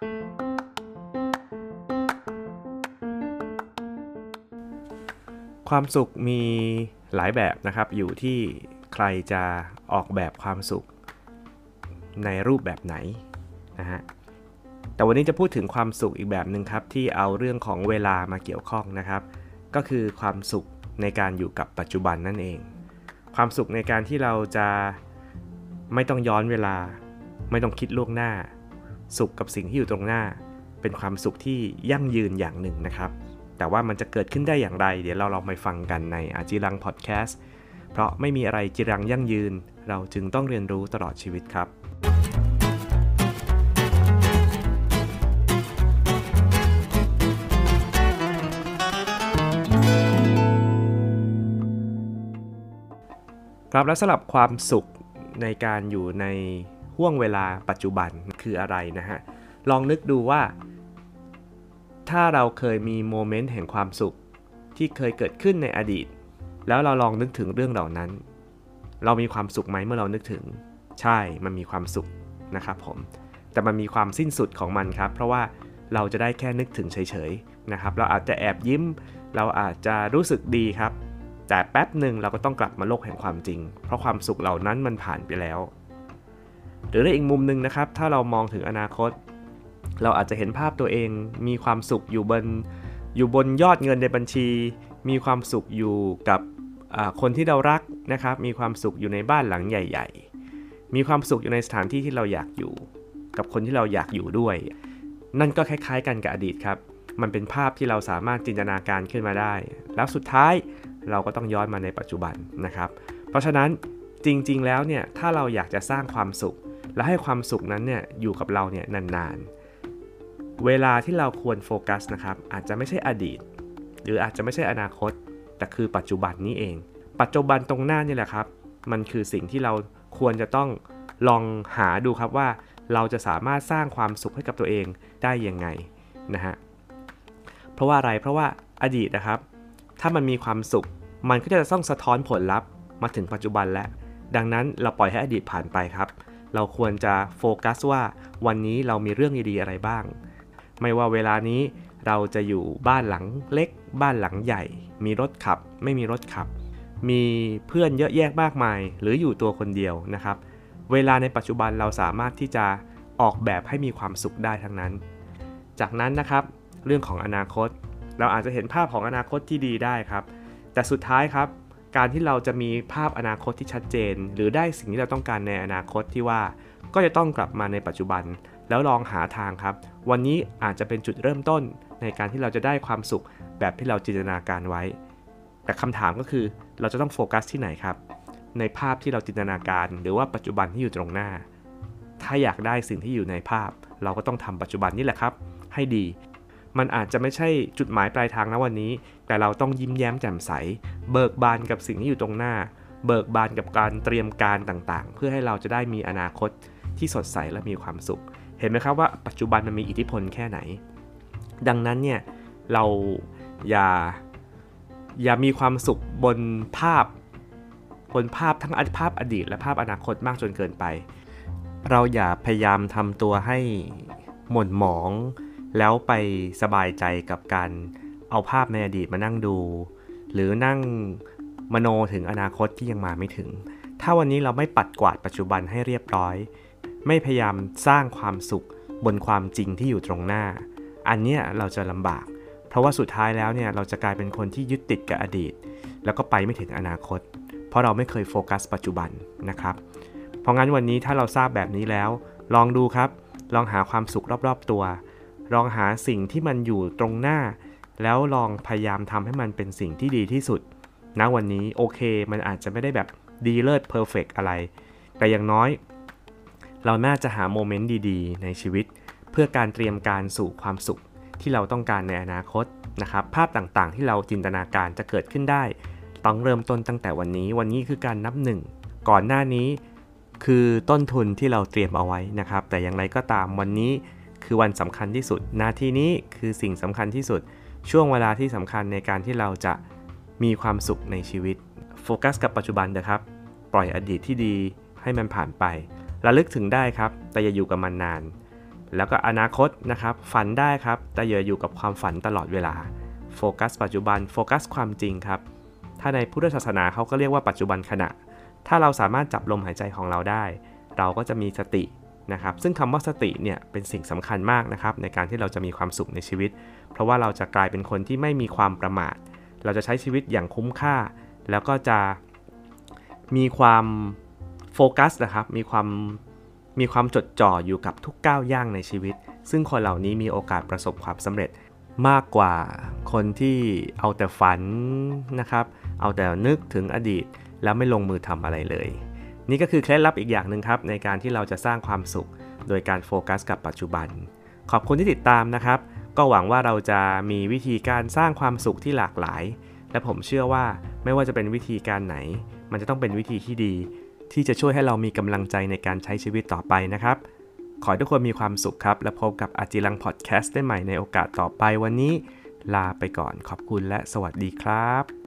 ความสุขมีหลายแบบนะครับ อยู่ที่ใครจะออกแบบความสุขในรูปแบบไหนนะฮะ แต่วันนี้จะพูดถึงความสุขอีกแบบหนึ่งครับ ที่เอาเรื่องของเวลามาเกี่ยวข้องนะครับ ก็คือความสุขในการอยู่กับปัจจุบันนั่นเอง ความสุขในการที่เราจะไม่ต้องย้อนเวลา ไม่ต้องคิดล่วงหน้า สุขกับสิ่งที่อยู่ตรงหน้า เป็นความสุขที่ยั่งยืนอย่างหนึ่งนะครับ แต่ว่ามันจะเกิดขึ้นได้อย่างไร เดี๋ยวเราลองไปฟังกันในอาจิรังพอดแคสต์เพราะไม่มีอะไรจิรังยั่งยืน เราจึงต้องเรียนรู้ตลอดชีวิตครับครับและสำหรับความสุขในการอยู่ใน ห่วงเวลาปัจจุบันคืออะไรนะฮะ ลองนึกดูว่า ถ้าเราเคยมีโมเมนต์แห่งความสุขที่เคยเกิดขึ้นในอดีต แล้วเราลองนึกถึงเรื่องเหล่านั้น เรามีความสุขไหมเมื่อเรานึกถึง ใช่มันมีความสุขนะครับผม แต่มันมีความสิ้นสุดของมันครับ เพราะว่าเราจะได้แค่นึกถึงเฉยๆนะครับ เราอาจจะแอบยิ้ม เราอาจจะรู้สึกดีครับ แต่แป๊บหนึ่งเราก็ต้องกลับมาโลกแห่งความจริง เพราะความสุขเหล่านั้นมันผ่านไปแล้ว หรือในอีกมุมหนึ่งนะครับ ถ้าเรามองถึงอนาคต เราอาจจะเห็นภาพตัวเองมีความสุขอยู่บนอยู่บนยอดเงินในบัญชี มีความสุขอยู่กับคนที่เรารักนะครับ มีความสุขอยู่ในบ้านหลังใหญ่ ๆ มีความสุขอยู่ในสถานที่ที่เราอยากอยู่ กับคนที่เราอยากอยู่ด้วย นั่นก็คล้าย ๆ กันกับอดีตครับ มันเป็นภาพที่เราสามารถจินตนาการขึ้นมาได้ แล้วสุดท้ายเราก็ต้องย้อนมาในปัจจุบันนะครับ เพราะฉะนั้นจริง ๆ แล้วเนี่ย ถ้าเราอยากจะสร้างความสุข และให้ความสุขนั้นเนี่ยอยู่กับเราเนี่ยนานๆ เวลาที่เราควรโฟกัสนะครับอาจจะไม่ใช่อดีต หรืออาจจะไม่ใช่อนาคต แต่คือปัจจุบันนี้เอง ปัจจุบันตรงหน้านี่แหละครับ มันคือสิ่งที่เราควรจะต้องลองหาดูครับว่าเราจะสามารถสร้างความสุขให้กับตัวเองได้ยังไงนะฮะ เพราะว่าอะไร เพราะว่าอดีตนะครับ ถ้ามันมีความสุข มันก็จะต้องสะท้อนผลลัพธ์มาถึงปัจจุบันแล้ว ดังนั้นเราปล่อยให้อดีตผ่านไปครับ เราควรจะโฟกัสว่าวันนี้เรามีเรื่องดีๆอะไรบ้าง ไม่ว่าเวลานี้เราจะอยู่บ้านหลังเล็ก บ้านหลังใหญ่ มีรถขับ ไม่มีรถขับ มีเพื่อนเยอะแยะมากมาย หรืออยู่ตัวคนเดียวนะครับ เวลาในปัจจุบันเราสามารถที่จะออกแบบให้มีความสุขได้ทั้งนั้น จากนั้นนะครับ เรื่องของอนาคต เราอาจจะเห็นภาพของอนาคตที่ดีได้ครับ แต่สุดท้ายครับ การที่เราจะมีภาพอนาคตที่ชัดเจน หรือได้สิ่งที่เราต้องการในอนาคตที่ว่า ก็จะต้องกลับมาในปัจจุบัน แล้วลองหาทางครับ วันนี้อาจจะเป็นจุดเริ่มต้นในการที่เราจะได้ความสุขแบบที่เราจินตนาการไว้ แต่คำถามก็คือเราจะต้องโฟกัสที่ไหนครับ ในภาพที่เราจินตนาการ หรือว่าปัจจุบันที่อยู่ตรงหน้า ถ้าอยากได้สิ่งที่อยู่ในภาพ เราก็ต้องทำปัจจุบันนี่แหละครับ ให้ดี มันอาจจะไม่ใช่จุดหมายปลายทางนะวันนี้ แต่เราต้องยิ้มแย้มแจ่มใส เบิกบานกับสิ่งที่อยู่ตรงหน้า เบิกบานกับการเตรียมการต่างๆ เพื่อให้เราจะได้มีอนาคตที่สดใสและมีความสุข เห็นไหมครับว่าปัจจุบันมันมีอิทธิพลแค่ไหน ดังนั้นเนี่ยเราอย่าอย่ามีความสุขบนภาพบนภาพทั้งภาพอดีต และภาพอนาคตมากจนเกินไป เราอย่าพยายามทำตัวให้หม่นหมอง แล้วไปสบายใจกับการเอาภาพในอดีตมานั่งดู หรือนั่งมโนถึงอนาคตที่ยังมาไม่ถึง ถ้าวันนี้เราไม่ปัดกวาดปัจจุบันให้เรียบร้อย ไม่พยายามสร้างความสุขบนความจริงที่อยู่ตรงหน้า อันเนี้ยเราจะลำบาก เพราะว่าสุดท้ายแล้วเนี่ยเราจะกลายเป็นคนที่ยึดติดกับอดีต แล้วก็ไปไม่ถึงอนาคต เพราะเราไม่เคยโฟกัสปัจจุบันนะครับ เพราะงั้นวันนี้ถ้าเราทราบแบบนี้แล้ว ลองดูครับ ลองหาความสุขรอบๆตัว ลองหาสิ่งที่มันอยู่ตรงหน้า แล้วลองพยายามทำให้มันเป็นสิ่งที่ดีที่สุดณวันนี้โอเค มันอาจจะไม่ได้แบบดีเลิศเพอร์เฟกอะไร แต่อย่างน้อย เราน่าจะหาโมเมนต์ดีๆ ในชีวิต เพื่อการเตรียมการสู่ความสุขที่เราต้องการในอนาคตนะครับ ภาพต่างๆ ที่เราจินตนาการจะเกิดขึ้นได้ ต้องเริ่มต้นตั้งแต่วันนี้ วันนี้คือการนับหนึ่งก่อนหน้านี้คือต้นทุนที่เราเตรียมเอาไว้นะครับ แต่อย่างไรก็ตามวันนี้ คือวันสำคัญที่สุด นาทีนี้คือสิ่งสำคัญที่สุด ช่วงเวลาที่สำคัญในการที่เราจะมีความสุขในชีวิต โฟกัสกับปัจจุบันนะครับ ปล่อยอดีตที่ดีให้มันผ่านไประลึกถึงได้ครับ แต่อย่าอยู่กับมันนาน แล้วก็อนาคตนะครับ ฝันได้ครับ แต่อย่าอยู่กับความฝันตลอดเวลา โฟกัสปัจจุบัน โฟกัสความจริงครับ ถ้าในพุทธศาสนาเขาก็เรียกว่าปัจจุบันขณะ ถ้าเราสามารถจับลมหายใจของเราได้ เราก็จะมีสติ นะครับซึ่งคำว่าสติเนี่ยเป็นสิ่งสำคัญมากนะครับในการที่เราจะมีความสุขในชีวิต เพราะว่าเราจะกลายเป็นคนที่ไม่มีความประมาท เราจะใช้ชีวิตอย่างคุ้มค่า แล้วก็จะมีความโฟกัสนะครับมีความมีความจดจ่ออยู่กับทุกก้าวย่างในชีวิต ซึ่งคนเหล่านี้มีโอกาสประสบความสำเร็จมากกว่าคนที่เอาแต่ฝันนะครับ เอาแต่นึกถึงอดีตแล้วไม่ลงมือทำอะไรเลย นี่ก็คือเคล็ดลับอีกอย่างหนึ่งครับในการที่เราจะสร้างความสุข โดยการโฟกัสกับปัจจุบัน ขอบคุณที่ติดตามนะครับ ก็หวังว่าเราจะมีวิธีการสร้างความสุขที่หลากหลาย และผมเชื่อว่าไม่ว่าจะเป็นวิธีการไหน มันจะต้องเป็นวิธีที่ดี ที่จะช่วยให้เรามีกำลังใจในการใช้ชีวิตต่อไปนะครับ ขอให้ทุกคนมีความสุขครับ และพบกับอาจิรังพอดแคสต์ได้ใหม่ในโอกาสต่อไปวันนี้ ลาไปก่อนขอบคุณและสวัสดีครับ